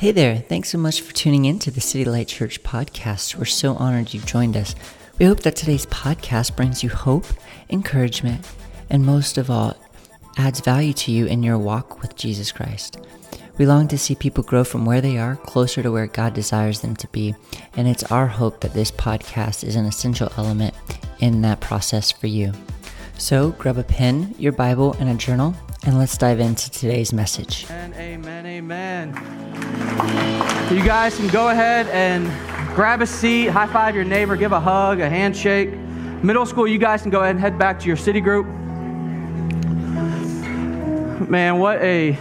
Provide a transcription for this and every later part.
Hey there, thanks so much for tuning in to the City Light Church podcast. We're so honored you've joined us. We hope that today's podcast brings you hope, encouragement, and most of all, adds value to you in your walk with Jesus Christ. We long to see people grow from where they are closer to where God desires them to be, and it's our hope that this podcast is an essential element in that process for you. So grab a pen, your Bible, and a journal, and let's dive into today's message. Amen, amen, amen. You guys can go ahead and grab a seat, high five your neighbor, give a hug, a handshake. Middle school, you guys can go ahead and head back to your city group. Man, what a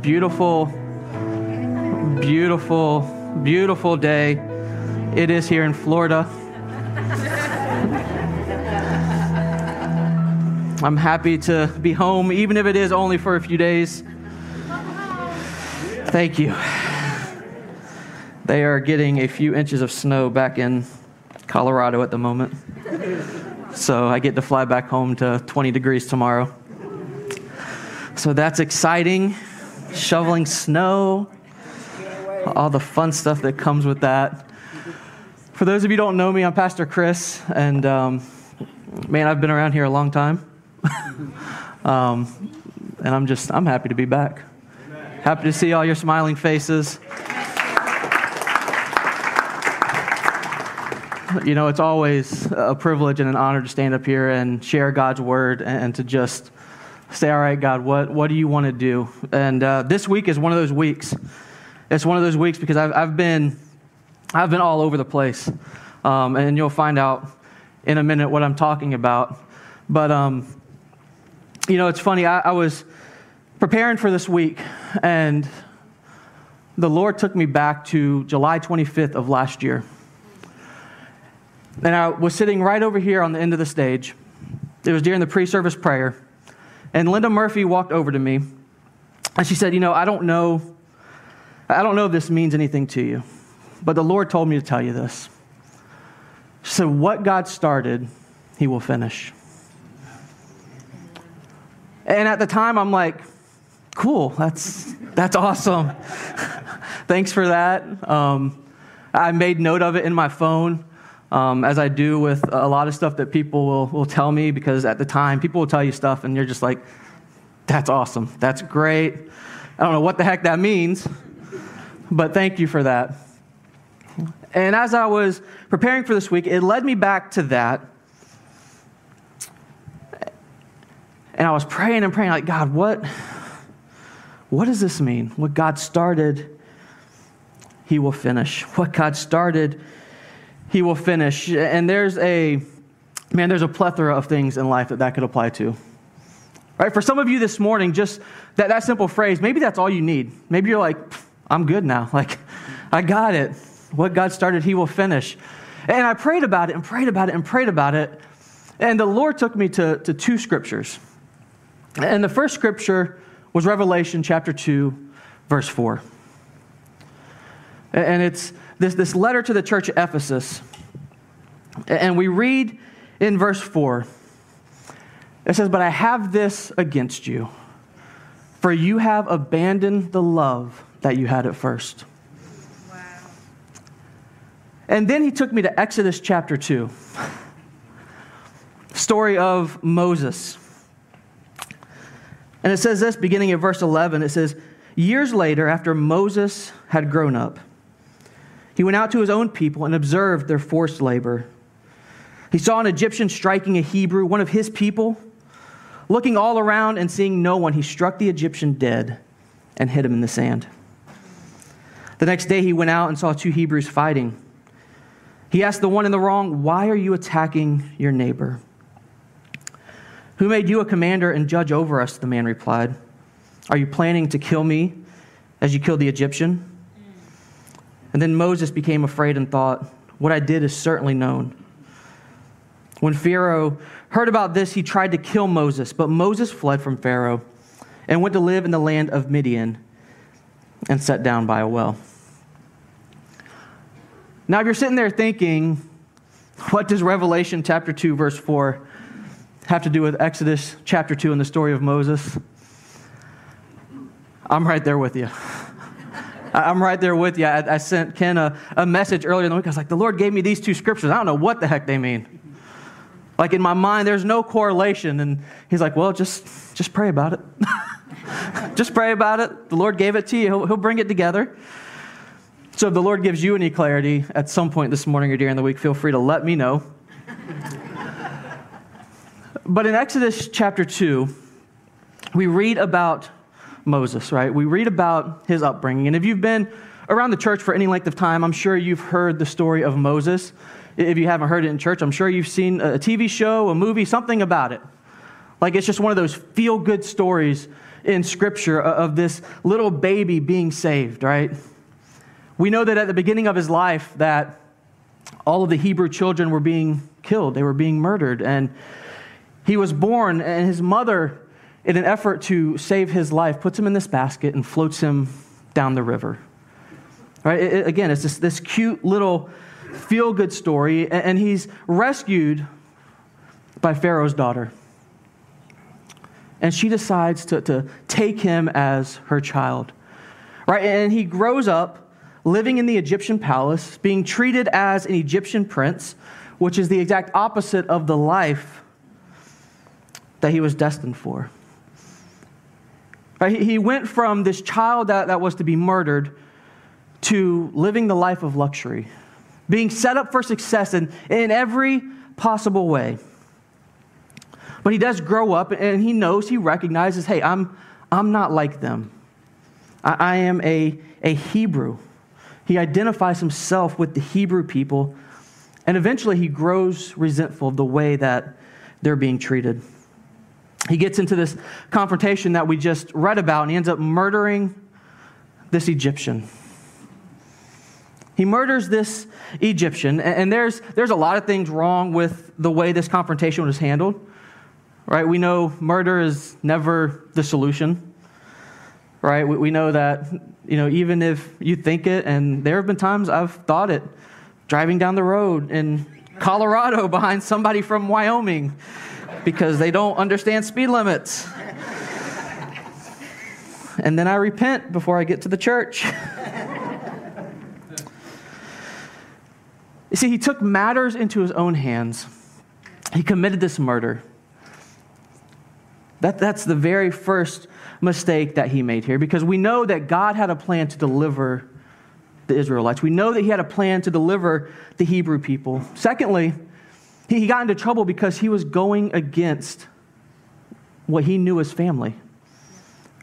beautiful, beautiful, beautiful day it is here in Florida. I'm happy to be home, even if it is only for a few days. Thank you. They are getting a few inches of snow back in Colorado at the moment. So I get to fly back home to 20 degrees tomorrow. So that's exciting. Shoveling snow, all the fun stuff that comes with that. For those of you who don't know me, I'm Pastor Chris, and um, man, I've been around here a long time. um, and I'm just, I'm happy to be back. Happy to see all your smiling faces. You know, it's always a privilege and an honor to stand up here and share God's word and to just say, All right, God, what, what do you want to do? And uh, this week is one of those weeks. It's one of those weeks because I've, I've, been, I've been all over the place. Um, and you'll find out in a minute what I'm talking about. But, um, you know, it's funny. I, I was preparing for this week, and the Lord took me back to July 25th of last year. And I was sitting right over here on the end of the stage. It was during the pre service prayer. And Linda Murphy walked over to me, and she said, You know, I don't know. I don't know if this means anything to you, but the Lord told me to tell you this. She said, What God started, He will finish. And at the time, I'm like, cool. That's, that's awesome. Thanks for that. Um, I made note of it in my phone, um, as I do with a lot of stuff that people will, will tell me, because at the time, people will tell you stuff, and you're just like, that's awesome. That's great. I don't know what the heck that means, but thank you for that. And as I was preparing for this week, it led me back to that. And I was praying and praying, like, God, what, what does this mean? What God started, He will finish. What God started, He will finish. And there's a, man, there's a plethora of things in life that that could apply to. Right? For some of you this morning, just that, that simple phrase, maybe that's all you need. Maybe you're like, I'm good now. Like, I got it. What God started, He will finish. And I prayed about it and prayed about it and prayed about it. And the Lord took me to, to two scriptures. And the first scripture was Revelation chapter 2, verse 4. And it's this, this letter to the church at Ephesus. And we read in verse 4 it says, But I have this against you, for you have abandoned the love that you had at first. Wow. And then he took me to Exodus chapter 2, story of Moses. And it says this, beginning at verse 11, it says, Years later, after Moses had grown up, he went out to his own people and observed their forced labor. He saw an Egyptian striking a Hebrew, one of his people. Looking all around and seeing no one, he struck the Egyptian dead and hid him in the sand. The next day, he went out and saw two Hebrews fighting. He asked the one in the wrong, Why are you attacking your neighbor? Who made you a commander and judge over us? The man replied. Are you planning to kill me as you killed the Egyptian? And then Moses became afraid and thought, What I did is certainly known. When Pharaoh heard about this, he tried to kill Moses, but Moses fled from Pharaoh and went to live in the land of Midian and sat down by a well. Now, if you're sitting there thinking, what does Revelation chapter 2, verse 4 have to do with Exodus chapter 2 and the story of Moses? I'm right there with you. I'm right there with you. I, I sent Ken a, a message earlier in the week. I was like, the Lord gave me these two scriptures. I don't know what the heck they mean. Like in my mind, there's no correlation. And he's like, well, just, just pray about it. just pray about it. The Lord gave it to you, he'll, he'll bring it together. So if the Lord gives you any clarity at some point this morning or during the week, feel free to let me know. but in Exodus chapter 2, we read about Moses, right? We read about his upbringing. And if you've been around the church for any length of time, I'm sure you've heard the story of Moses. If you haven't heard it in church, I'm sure you've seen a TV show, a movie, something about it. Like it's just one of those feel good stories in Scripture of this little baby being saved, right? We know that at the beginning of his life that all of the Hebrew children were being killed, they were being murdered. And he was born, and his mother in an effort to save his life, puts him in this basket and floats him down the river. Right? It, again, it's this, this cute little feel good story, and, and he's rescued by Pharaoh's daughter. And she decides to, to take him as her child. Right? And he grows up living in the Egyptian palace, being treated as an Egyptian prince, which is the exact opposite of the life that he was destined for. He went from this child that, that was to be murdered to living the life of luxury, being set up for success in, in every possible way. But he does grow up and he knows, he recognizes, hey, I'm, I'm not like them. I, I am a, a Hebrew. He identifies himself with the Hebrew people, and eventually he grows resentful of the way that they're being treated he gets into this confrontation that we just read about, and he ends up murdering this Egyptian. He murders this Egyptian, and there's, there's a lot of things wrong with the way this confrontation was handled. Right? We know murder is never the solution. Right? We, we know that, you know, even if you think it, and there have been times I've thought it, driving down the road in Colorado behind somebody from Wyoming because they don't understand speed limits. And then I repent before I get to the church. you see, he took matters into his own hands. He committed this murder. That, that's the very first mistake that he made here because we know that God had a plan to deliver the Israelites. We know that he had a plan to deliver the Hebrew people. Secondly, he got into trouble because he was going against what he knew as family.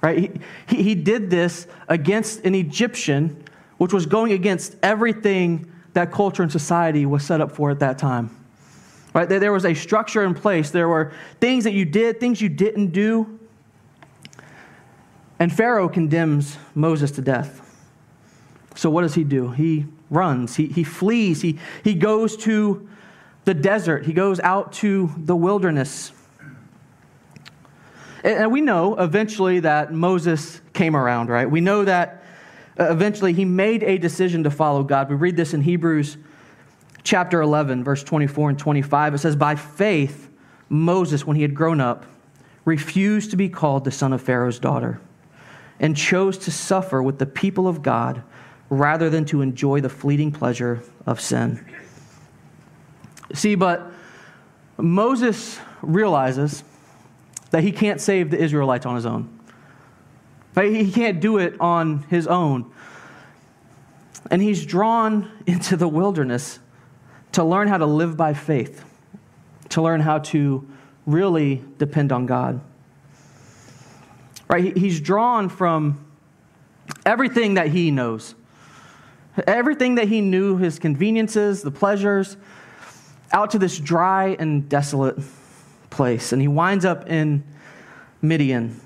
Right? He, he did this against an Egyptian, which was going against everything that culture and society was set up for at that time. Right? There was a structure in place. There were things that you did, things you didn't do. And Pharaoh condemns Moses to death. So what does he do? He runs, he, he flees, he, he goes to the desert, he goes out to the wilderness. And we know eventually that Moses came around, right? We know that uh, eventually he made a decision to follow God. We read this in Hebrews chapter 11, verse 24 and 25. It says, By faith, Moses, when he had grown up, refused to be called the son of Pharaoh's daughter and chose to suffer with the people of God rather than to enjoy the fleeting pleasure of sin. See, but Moses realizes that he can't save the Israelites on his own. He can't do it on his own. And he's drawn into the wilderness to learn how to live by faith, to learn how to really depend on God. Right? He's drawn from everything that he knows, everything that he knew, his conveniences, the pleasures, out to this dry and desolate place. And he winds up in Midian,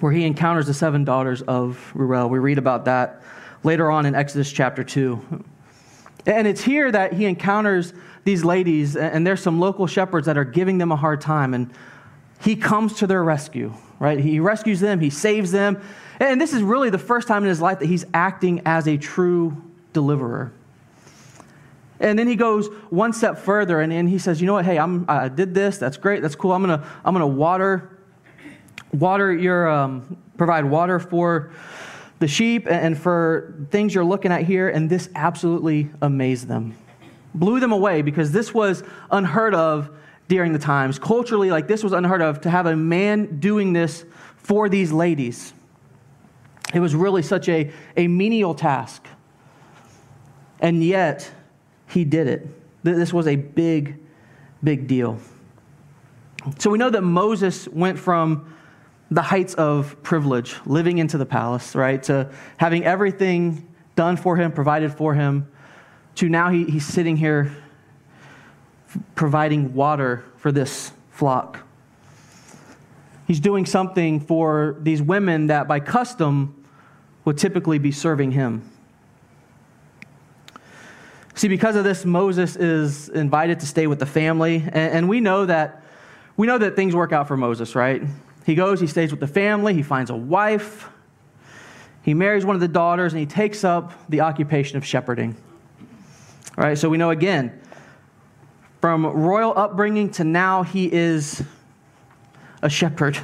where he encounters the seven daughters of Reuel. We read about that later on in Exodus chapter 2. And it's here that he encounters these ladies, and there's some local shepherds that are giving them a hard time. And he comes to their rescue, right? He rescues them, he saves them. And this is really the first time in his life that he's acting as a true deliverer. And then he goes one step further and, and he says, you know what, hey, I'm, I did this, that's great, that's cool. I'm gonna, I'm gonna water, water your, um, provide water for the sheep and for things you're looking at here, and this absolutely amazed them. Blew them away because this was unheard of during the times. Culturally, like this was unheard of to have a man doing this for these ladies. It was really such a, a menial task. And yet, he did it. This was a big, big deal. So we know that Moses went from the heights of privilege, living into the palace, right, to having everything done for him, provided for him, to now he, he's sitting here providing water for this flock. He's doing something for these women that by custom would typically be serving him. See, because of this, Moses is invited to stay with the family, and, and we know that we know that things work out for Moses, right? He goes, he stays with the family, he finds a wife, he marries one of the daughters, and he takes up the occupation of shepherding. All right, so we know again, from royal upbringing to now, he is a shepherd.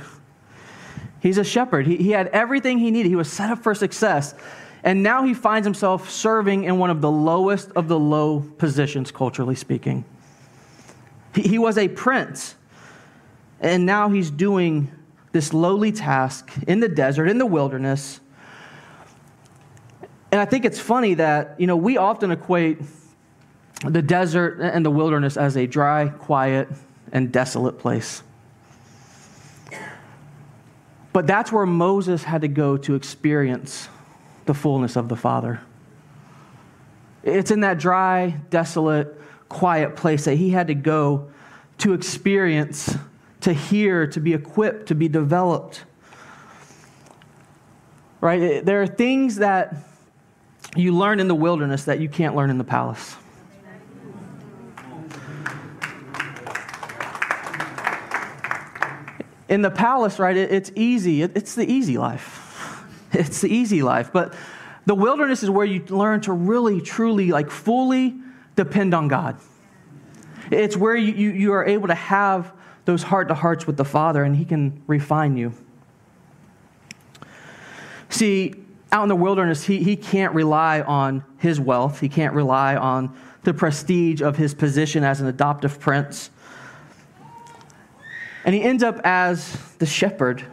He's a shepherd. He, he had everything he needed. He was set up for success. And now he finds himself serving in one of the lowest of the low positions, culturally speaking. He, he was a prince. And now he's doing this lowly task in the desert, in the wilderness. And I think it's funny that, you know, we often equate the desert and the wilderness as a dry, quiet, and desolate place. But that's where Moses had to go to experience the fullness of the Father. It's in that dry, desolate, quiet place that he had to go to experience, to hear, to be equipped, to be developed. Right? There are things that you learn in the wilderness that you can't learn in the palace. in the palace, right, it's easy. It's the easy life. It's the easy life. But the wilderness is where you learn to really, truly, like fully depend on God. It's where you, you, you are able to have those heart to hearts with the Father and He can refine you. See, out in the wilderness, he, he can't rely on his wealth. He can't rely on the prestige of his position as an adoptive prince. And he ends up as the shepherd.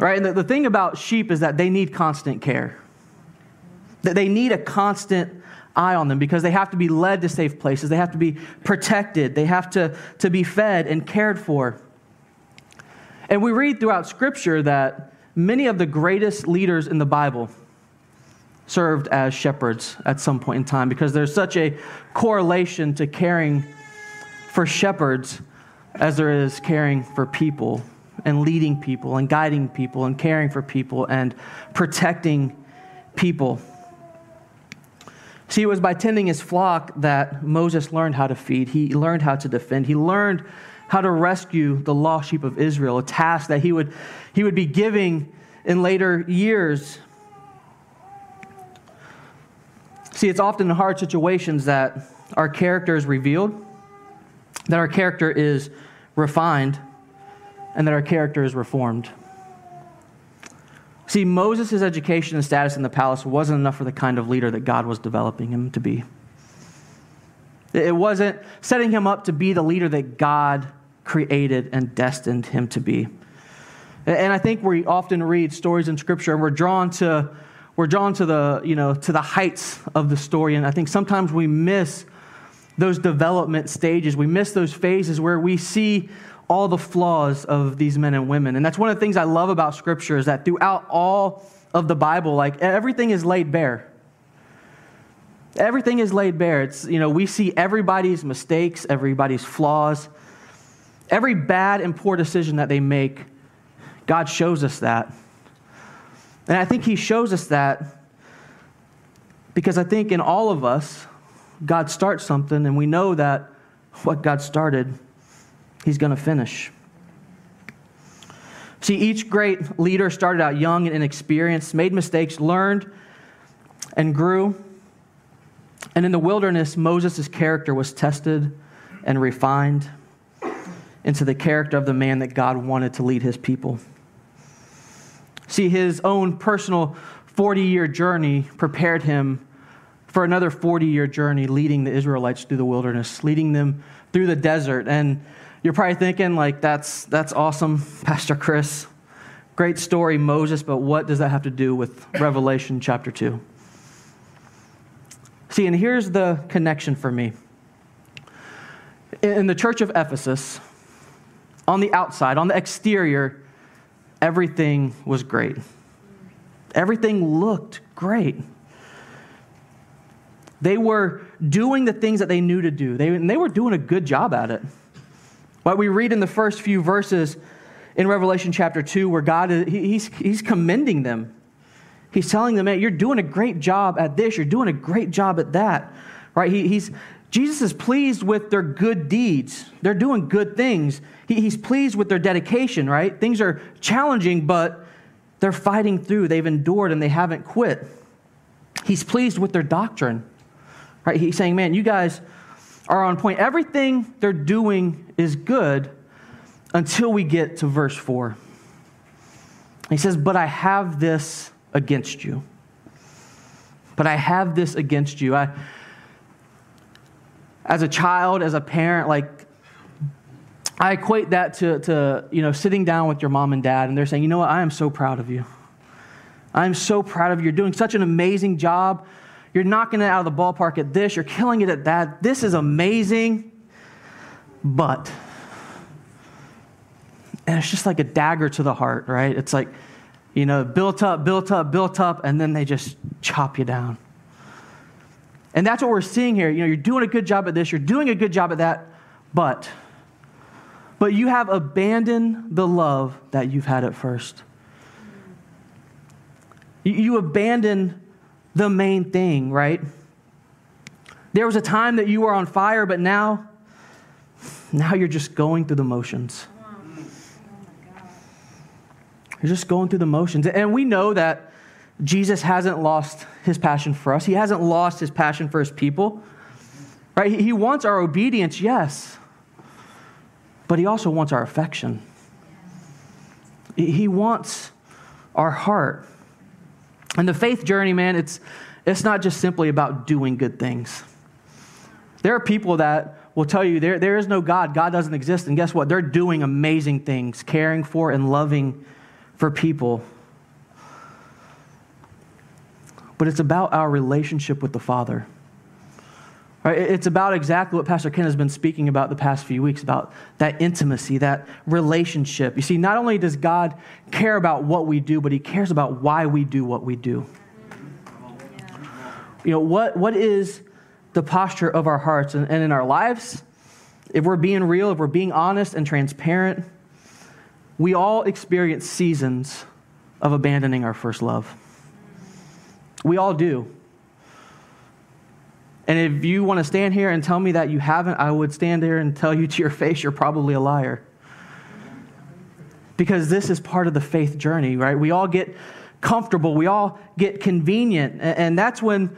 Right? And the, the thing about sheep is that they need constant care. That they need a constant eye on them because they have to be led to safe places. They have to be protected. They have to, to be fed and cared for. And we read throughout Scripture that many of the greatest leaders in the Bible served as shepherds at some point in time because there's such a correlation to caring for shepherds as there is caring for people and leading people and guiding people and caring for people and protecting people. See, it was by tending his flock that Moses learned how to feed. He learned how to defend. He learned how to rescue the lost sheep of Israel, a task that he would, he would be giving in later years. See, it's often in hard situations that our character is revealed that our character is refined and that our character is reformed. See, Moses' education and status in the palace wasn't enough for the kind of leader that God was developing him to be. It wasn't setting him up to be the leader that God created and destined him to be. And I think we often read stories in Scripture and we're drawn to, we're drawn to the, you know, to the heights of the story. And I think sometimes we miss those development stages. We miss those phases where we see all the flaws of these men and women. And that's one of the things I love about Scripture is that throughout all of the Bible, like everything is laid bare. Everything is laid bare. It's, you know, we see everybody's mistakes, everybody's flaws, every bad and poor decision that they make. God shows us that. And I think He shows us that because I think in all of us, God starts something, and we know that what God started, He's going to finish. See, each great leader started out young and inexperienced, made mistakes, learned, and grew. And in the wilderness, Moses' character was tested and refined into the character of the man that God wanted to lead his people. See, his own personal 40 year journey prepared him for another 40 year journey leading the Israelites through the wilderness, leading them through the desert. And you're probably thinking, like, that's, that's awesome, Pastor Chris. Great story, Moses, but what does that have to do with Revelation chapter 2? See, and here's the connection for me. In the church of Ephesus, on the outside, on the exterior, everything was great. Everything looked great. They were doing the things that they knew to do, they, and they were doing a good job at it. What we read in the first few verses in Revelation chapter 2, where God is, he's, he's commending them. He's telling them, man, you're doing a great job at this, you're doing a great job at that. Right? He, he's, Jesus is pleased with their good deeds. They're doing good things. He, he's pleased with their dedication, right? Things are challenging, but they're fighting through. They've endured and they haven't quit. He's pleased with their doctrine. Right? He's saying, man, you guys are on point. Everything they're doing is good until we get to verse 4. He says, But I have this against you. But I have this against you. I, as a child, as a parent, like, I equate that to, to, you know, sitting down with your mom and dad, and they're saying, you know what, I am so proud of you. I'm so proud of you. You're doing such an amazing job. You're knocking it out of the ballpark at this. You're killing it at that. This is amazing. But, and it's just like a dagger to the heart, right? It's like, you know, built up, built up, built up, and then they just chop you down. And that's what we're seeing here. You know, you're doing a good job at this, you're doing a good job at that, but, but you have abandoned the love that you've had at first. You, you abandoned the main thing, right? There was a time that you were on fire, but now, now you're just going through the motions. You're just going through the motions. And we know that Jesus hasn't lost his passion for us, he hasn't lost his passion for his people. Right? He wants our obedience, yes, but he also wants our affection. He wants our heart. And the faith journey, man, it's, it's not just simply about doing good things. There are people that will tell you there, there is no God, God doesn't exist. And guess what? They're doing amazing things, caring for and loving for people. But it's about our relationship with the Father. Right? It's about exactly what Pastor Ken has been speaking about the past few weeks about that intimacy, that relationship. You see, not only does God care about what we do, but He cares about why we do what we do. You know, what, what is the posture of our hearts and, and in our lives? If we're being real, if we're being honest and transparent, we all experience seasons of abandoning our first love. We all do. And if you want to stand here and tell me that you haven't, I would stand there and tell you to your face you're probably a liar. Because this is part of the faith journey, right? We all get comfortable, we all get convenient. And that's when,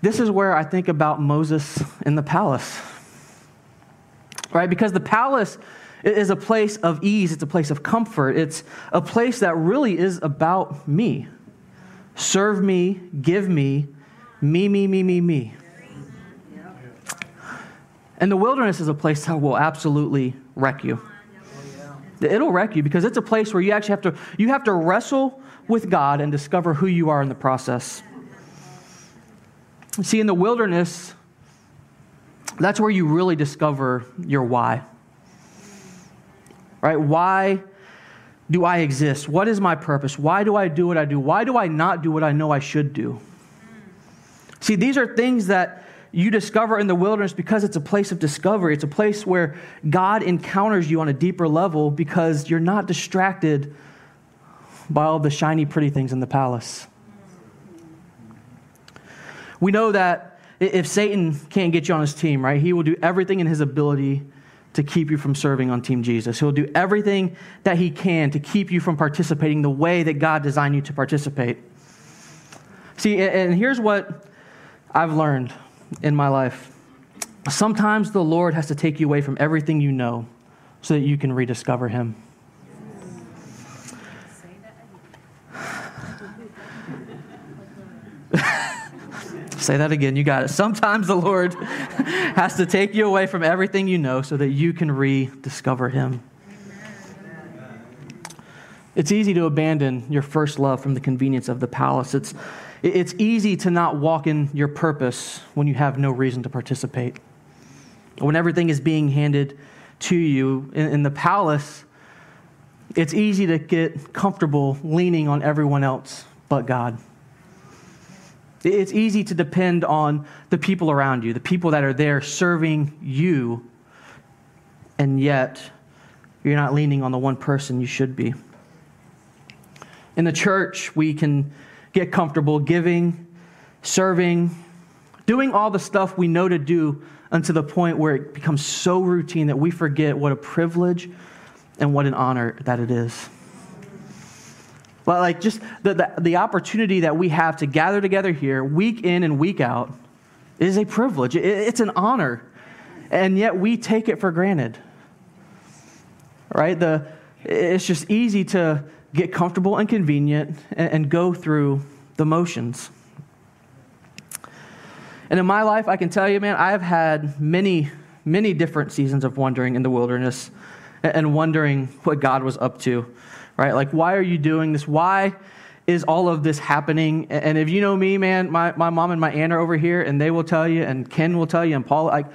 this is where I think about Moses in the palace, right? Because the palace is a place of ease, it's a place of comfort, it's a place that really is about me. Serve me, give me, me, me, me, me, me. And the wilderness is a place that will absolutely wreck you. It'll wreck you because it's a place where you actually have to you have to wrestle with God and discover who you are in the process. See, in the wilderness, that's where you really discover your why right? Why do I exist? What is my purpose? Why do I do what I do? Why do I not do what I know I should do? See, these are things that you discover in the wilderness because it's a place of discovery. It's a place where God encounters you on a deeper level because you're not distracted by all the shiny, pretty things in the palace. We know that if Satan can't get you on his team, right, he will do everything in his ability to keep you from serving on Team Jesus. He'll do everything that he can to keep you from participating the way that God designed you to participate. See, and here's what I've learned in my life sometimes the Lord has to take you away from everything you know so that you can rediscover him. Say that again. You got it. Sometimes the Lord has to take you away from everything you know so that you can rediscover Him. It's easy to abandon your first love from the convenience of the palace. It's, it's easy to not walk in your purpose when you have no reason to participate. When everything is being handed to you in, in the palace, it's easy to get comfortable leaning on everyone else but God. It's easy to depend on the people around you, the people that are there serving you, and yet you're not leaning on the one person you should be. In the church, we can get comfortable giving, serving, doing all the stuff we know to do unto the point where it becomes so routine that we forget what a privilege and what an honor that it is. But like just the, the, the, opportunity that we have to gather together here week in and week out is a privilege. It, it's an honor. And yet we take it for granted. Right? The, it's just easy to get comfortable and convenient and, and go through the motions. And in my life, I can tell you, man, I've had many, many different seasons of wandering in the wilderness and wondering what God was up to right? Like, why are you doing this? Why is all of this happening? And if you know me, man, my, my mom and my aunt are over here, and they will tell you, and Ken will tell you, and Paul, like,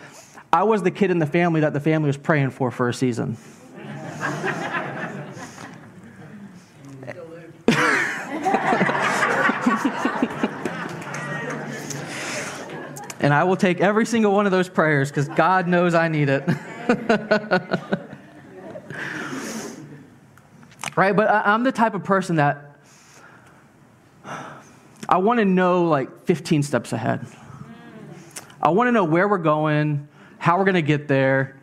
I was the kid in the family that the family was praying for for a season. and I will take every single one of those prayers because God knows I need it. right? But I'm the type of person that I want to know like 15 steps ahead. I want to know where we're going, how we're going to get there,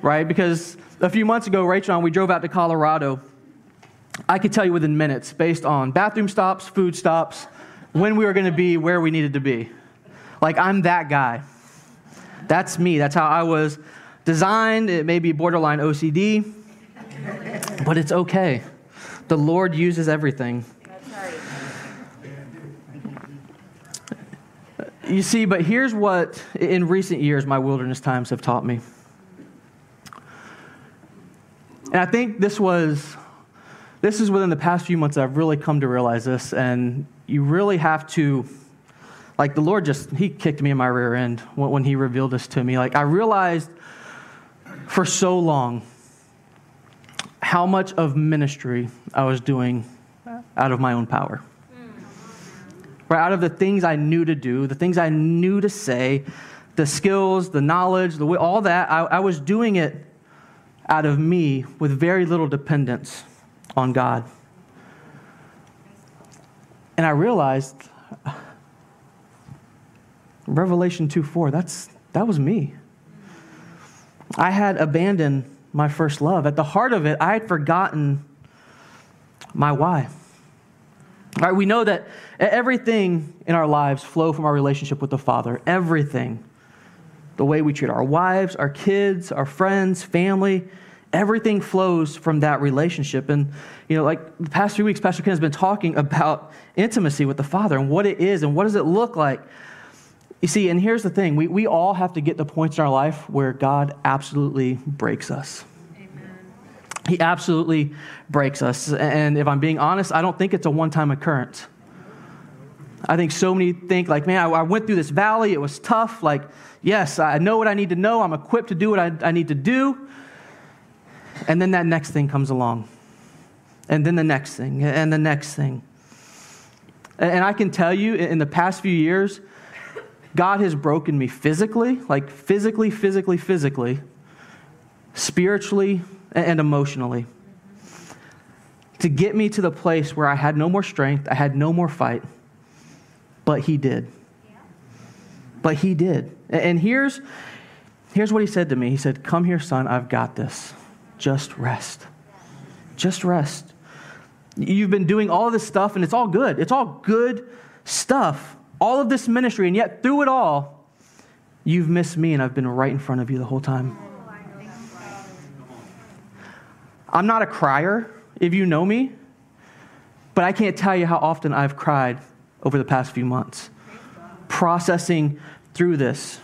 right? Because a few months ago, Rachel and I, we drove out to Colorado. I could tell you within minutes, based on bathroom stops, food stops, when we were going to be where we needed to be. Like, I'm that guy. That's me. That's how I was designed. It may be borderline OCD. But it's okay. The Lord uses everything. You see, but here's what in recent years my wilderness times have taught me. And I think this was this is within the past few months I've really come to realize this and you really have to like the Lord just he kicked me in my rear end when, when he revealed this to me. Like I realized for so long how much of ministry I was doing out of my own power. Right, out of the things I knew to do, the things I knew to say, the skills, the knowledge, the way, all that, I, I was doing it out of me with very little dependence on God. And I realized Revelation 2 4, that's, that was me. I had abandoned my first love. At the heart of it, I had forgotten my why. All right, we know that everything in our lives flow from our relationship with the Father. Everything. The way we treat our wives, our kids, our friends, family, everything flows from that relationship. And, you know, like the past few weeks, Pastor Ken has been talking about intimacy with the Father and what it is and what does it look like you see, and here's the thing we, we all have to get the points in our life where God absolutely breaks us. Amen. He absolutely breaks us. And if I'm being honest, I don't think it's a one time occurrence. I think so many think, like, man, I, I, went through this valley, it was tough. Like, yes, I know what I need to know, I'm equipped to do what I, I need to do. And then that next thing comes along. And then the next thing, and the next thing. And I can tell you, in the past few years, God has broken me physically, like physically, physically, physically, spiritually, and emotionally. To get me to the place where I had no more strength, I had no more fight. But He did. But He did. And here's, here's what He said to me He said, Come here, son, I've got this. Just rest. Just rest. You've been doing all this stuff, and it's all good. It's all good stuff all of this ministry, and yet through it all, you've missed me, and I've been right in front of you the whole time. I'm not a crier, if you know me, but I can't tell you how often I've cried over the past few months. processing through this.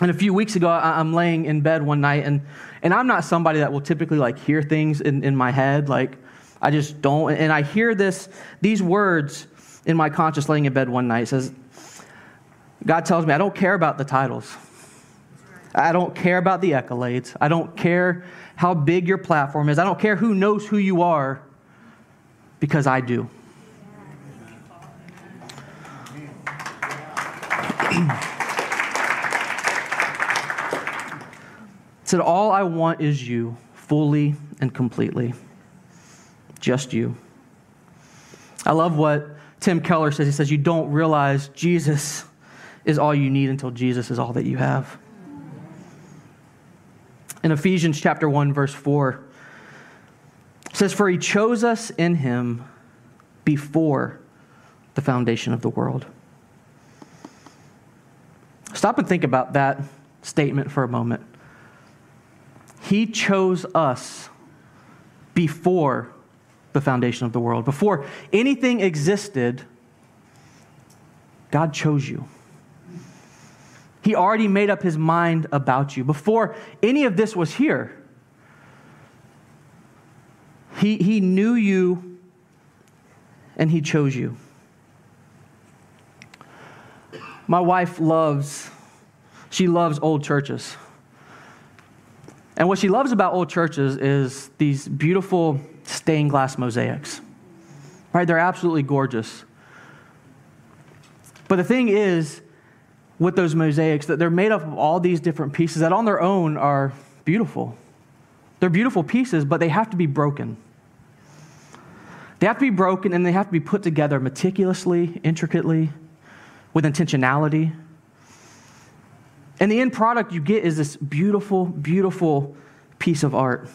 And a few weeks ago, I'm laying in bed one night, and, and I'm not somebody that will typically like hear things in, in my head. Like, I just don't. And I hear this, these words in my conscious laying in bed one night. Says, God tells me, I don't care about the titles. I don't care about the accolades. I don't care how big your platform is. I don't care who knows who you are because I do. said, All I want is you, fully and completely. Just you. I love what Tim Keller says. He says, You don't realize Jesus is all you need until Jesus is all that you have. In Ephesians chapter 1, verse 4, says, For he chose us in him before the foundation of the world. Stop and think about that statement for a moment. He chose us before the foundation of the world. Before anything existed, God chose you. He already made up his mind about you. Before any of this was here, he, he knew you and he chose you. My wife loves, she loves old churches. And what she loves about old churches is these beautiful stained glass mosaics. Right? They're absolutely gorgeous. But the thing is, with those mosaics, that they're made up of all these different pieces that on their own are beautiful. They're beautiful pieces, but they have to be broken. They have to be broken and they have to be put together meticulously, intricately, with intentionality. And the end product you get is this beautiful, beautiful piece of art.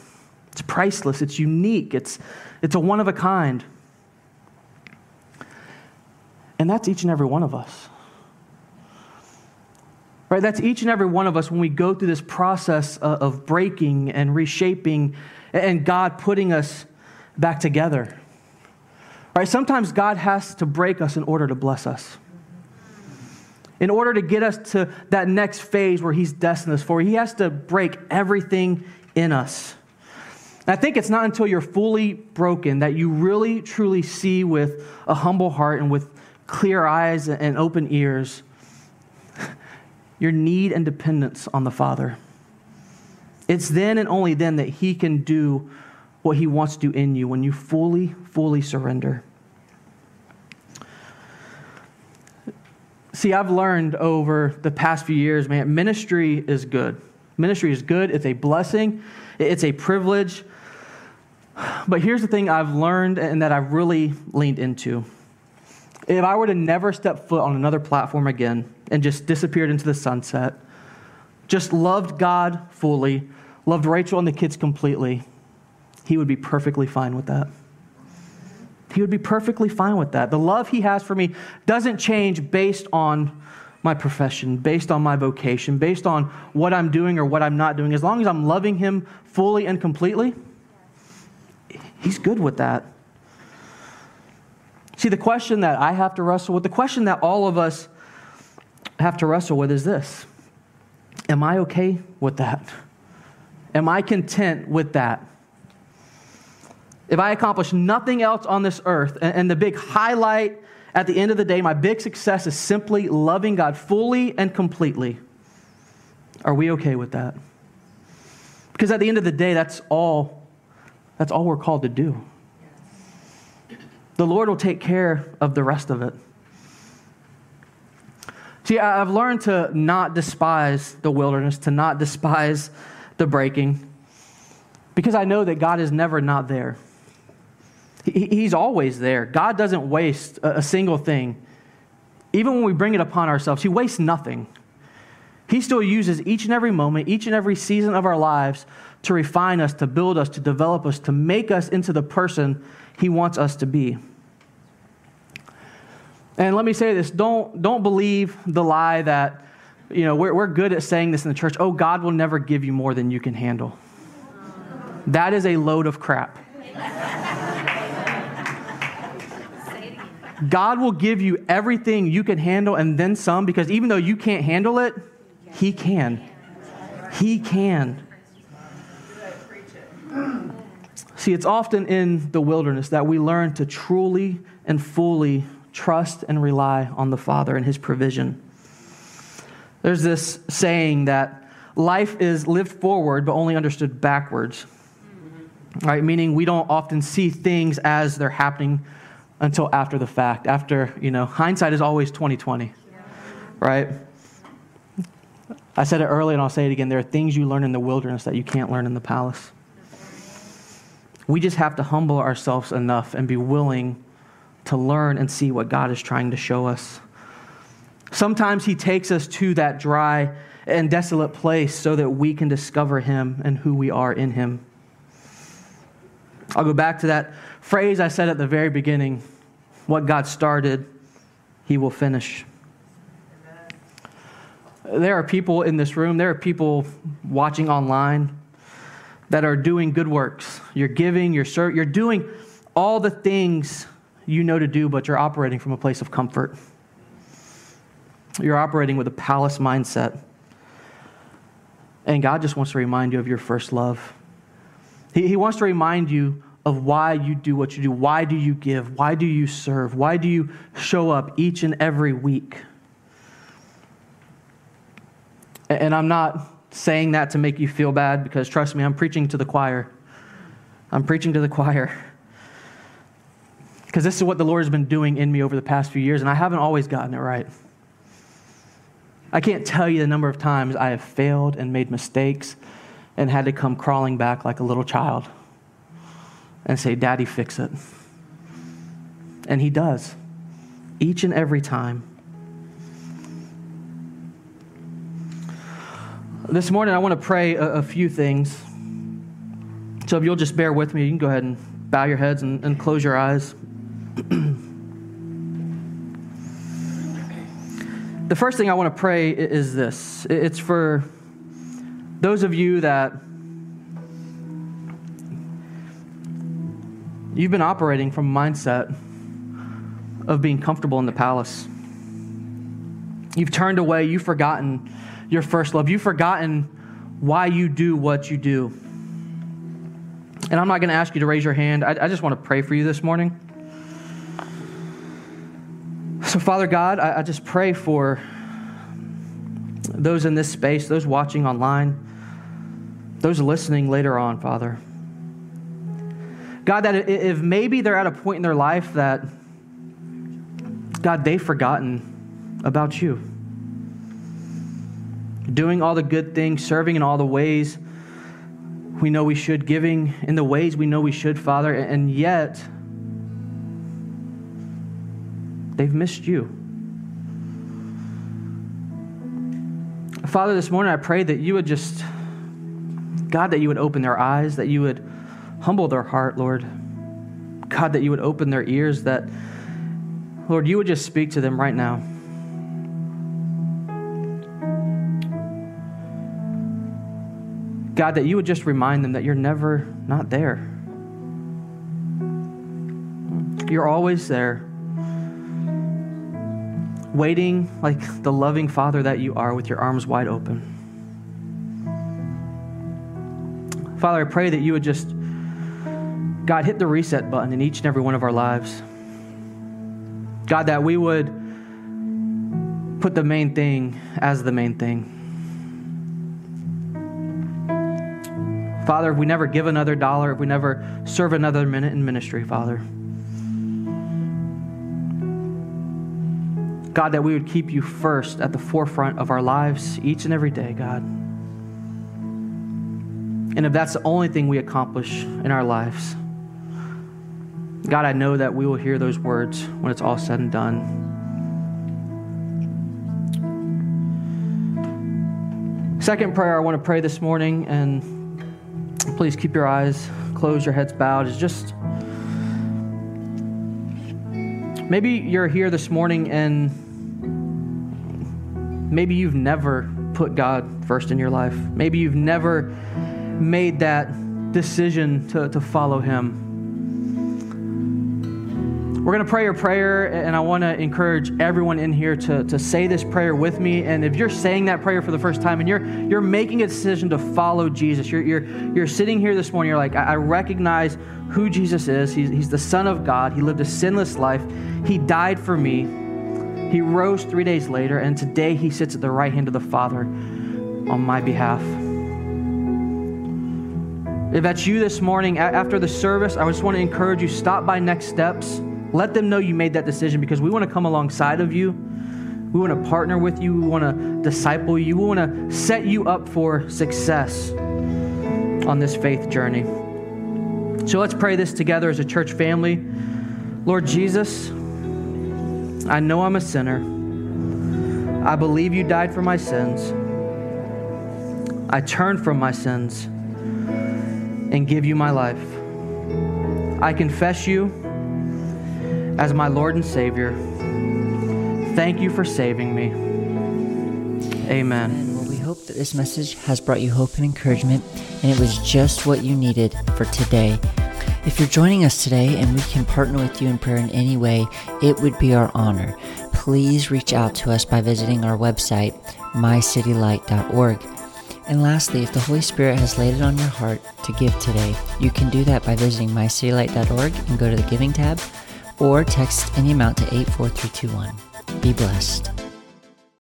It's priceless, it's unique, it's, it's a one of a kind. And that's each and every one of us. Right? That's each and every one of us when we go through this process of breaking and reshaping and God putting us back together. Right? Sometimes God has to break us in order to bless us in order to get us to that next phase where He's destined us for, He has to break everything in us. And I think it's not until you're fully broken that you really, truly see with a humble heart and with clear eyes and open ears your need and dependence on the Father. It's then and only then that He can do what He wants to do in you when you fully, fully surrender. See, I've learned over the past few years, man, ministry is good. Ministry is good, it's a blessing, it's a privilege. But here's the thing I've learned and that I've really leaned into. If I were to never step foot on another platform again and just disappeared into the sunset, just loved God fully, loved Rachel and the kids completely, he would be perfectly fine with that. He would be perfectly fine with that. The love he has for me doesn't change based on my profession, based on my vocation, based on what I'm doing or what I'm not doing. As long as I'm loving him fully and completely, he's good with that. See, the question that I have to wrestle with, the question that all of us have to wrestle with is this Am I okay with that? Am I content with that? if I accomplish nothing else on this earth, and, the big highlight at the end of the day, my big success is simply loving God fully and completely, are we okay with that? Because at the end of the day, that's all, that's all we're called to do. The Lord will take care of the rest of it. See, I've learned to not despise the wilderness, to not despise the breaking, because I know that God is never not there. He's always there. God doesn't waste a single thing. Even when we bring it upon ourselves, He wastes nothing. He still uses each and every moment, each and every season of our lives to refine us, to build us, to develop us, to make us into the person He wants us to be. And let me say this don't, don't believe the lie that, you know, we're, we're good at saying this in the church oh, God will never give you more than you can handle. That is a load of crap. God will give you everything you can handle and then some because even though you can't handle it, He can. He can. See, it's often in the wilderness that we learn to truly and fully trust and rely on the Father and His provision. There's this saying that life is lived forward but only understood backwards. Right? Meaning we don't often see things as they're happening until after the fact. After, you know, hindsight is always 2020. Right? I said it earlier and I'll say it again. There are things you learn in the wilderness that you can't learn in the palace. We just have to humble ourselves enough and be willing to learn and see what God is trying to show us. Sometimes He takes us to that dry and desolate place so that we can discover Him and who we are in Him. I'll go back to that phrase I said at the very beginning what God started, He will finish. There are people in this room, there are people watching online that are doing good works. You're giving, you're, ser- you're doing all the things you know to do, but you're operating from a place of comfort. You're operating with a palace mindset. And God just wants to remind you of your first love. He, he wants to remind you of why you do what you do. Why do you give? Why do you serve? Why do you show up each and every week? And I'm not saying that to make you feel bad because trust me, I'm preaching to the choir. I'm preaching to the choir. Because this is what the Lord has been doing in me over the past few years, and I haven't always gotten it right. I can't tell you the number of times I have failed and made mistakes and had to come crawling back like a little child and say, Daddy, fix it. And He does, each and every time. This morning, I want to pray a, a, few things. So, if you'll just bear with me, you can go ahead and bow your heads and, and close your eyes. the first thing I want to pray is this it's for those of you that you've been operating from a mindset of being comfortable in the palace. You've turned away, you've forgotten your first love. You've forgotten why you do what you do. And I'm not going to ask you to raise your hand. I, I, just want to pray for you this morning. So, Father God, I, I just pray for those in this space, those watching online, those listening later on, Father. God, that if maybe they're at a point in their life that, God, they've forgotten about you doing all the good things, serving in all the ways we know we should, giving in the ways we know we should, Father, and yet they've missed you. Father, this morning I pray that you would just, God, that you would open their eyes, that you would humble their heart, Lord. God, that you would open their ears, that, Lord, you would just speak to them right now. God, that you would just remind them that you're never not there. You're always there, waiting like the loving Father that you are with your arms wide open. Father, I pray that you would just, God, hit the reset button in each and every one of our lives. God, that we would put the main thing as the main thing. Father, if we never give another dollar, if we never serve another minute in ministry, Father, God, that we would keep you first at the forefront of our lives each and every day, God. And if that's the only thing we accomplish in our lives, God, I know that we will hear those words when it's all said and done. Second prayer I want to pray this morning, and please keep your eyes closed, your heads bowed, is just maybe you're here this morning and maybe you've never put God first in your life. Maybe you've never made that decision to, to follow Him. We're going to pray a prayer, and I want to encourage everyone in here to, to say this prayer with me. And if you're saying that prayer for the first time and you're, you're making a decision to follow Jesus, you're, you're, you're sitting here this morning, you're like, I, I recognize who Jesus is. He's, he's the Son of God. He lived a sinless life. He died for me. He rose three days later, and today he sits at the right hand of the Father on my behalf. If that's you this morning, after the service, I just want to encourage you stop by Next Steps. Let them know you made that decision because we want to come alongside of you. We want to partner with you. We want to disciple you. We want to set you up for success on this faith journey. So let's pray this together as a church family. Lord Jesus, I know I'm a sinner. I believe you died for my sins. I turn from my sins and give you my life. I confess you as my Lord and Savior. Thank you for saving me. Amen. Well, we hope that this message has brought you hope and encouragement, and it was just what you needed for today. If you're joining us today and we can partner with you in prayer in any way, it would be our honor. Please reach out to us by visiting our website, mycitylight.org. And lastly, if the Holy Spirit has laid it on your heart to give today, you can do that by visiting mycitylight.org and go to the Giving tab or text any amount to 84321. Be blessed.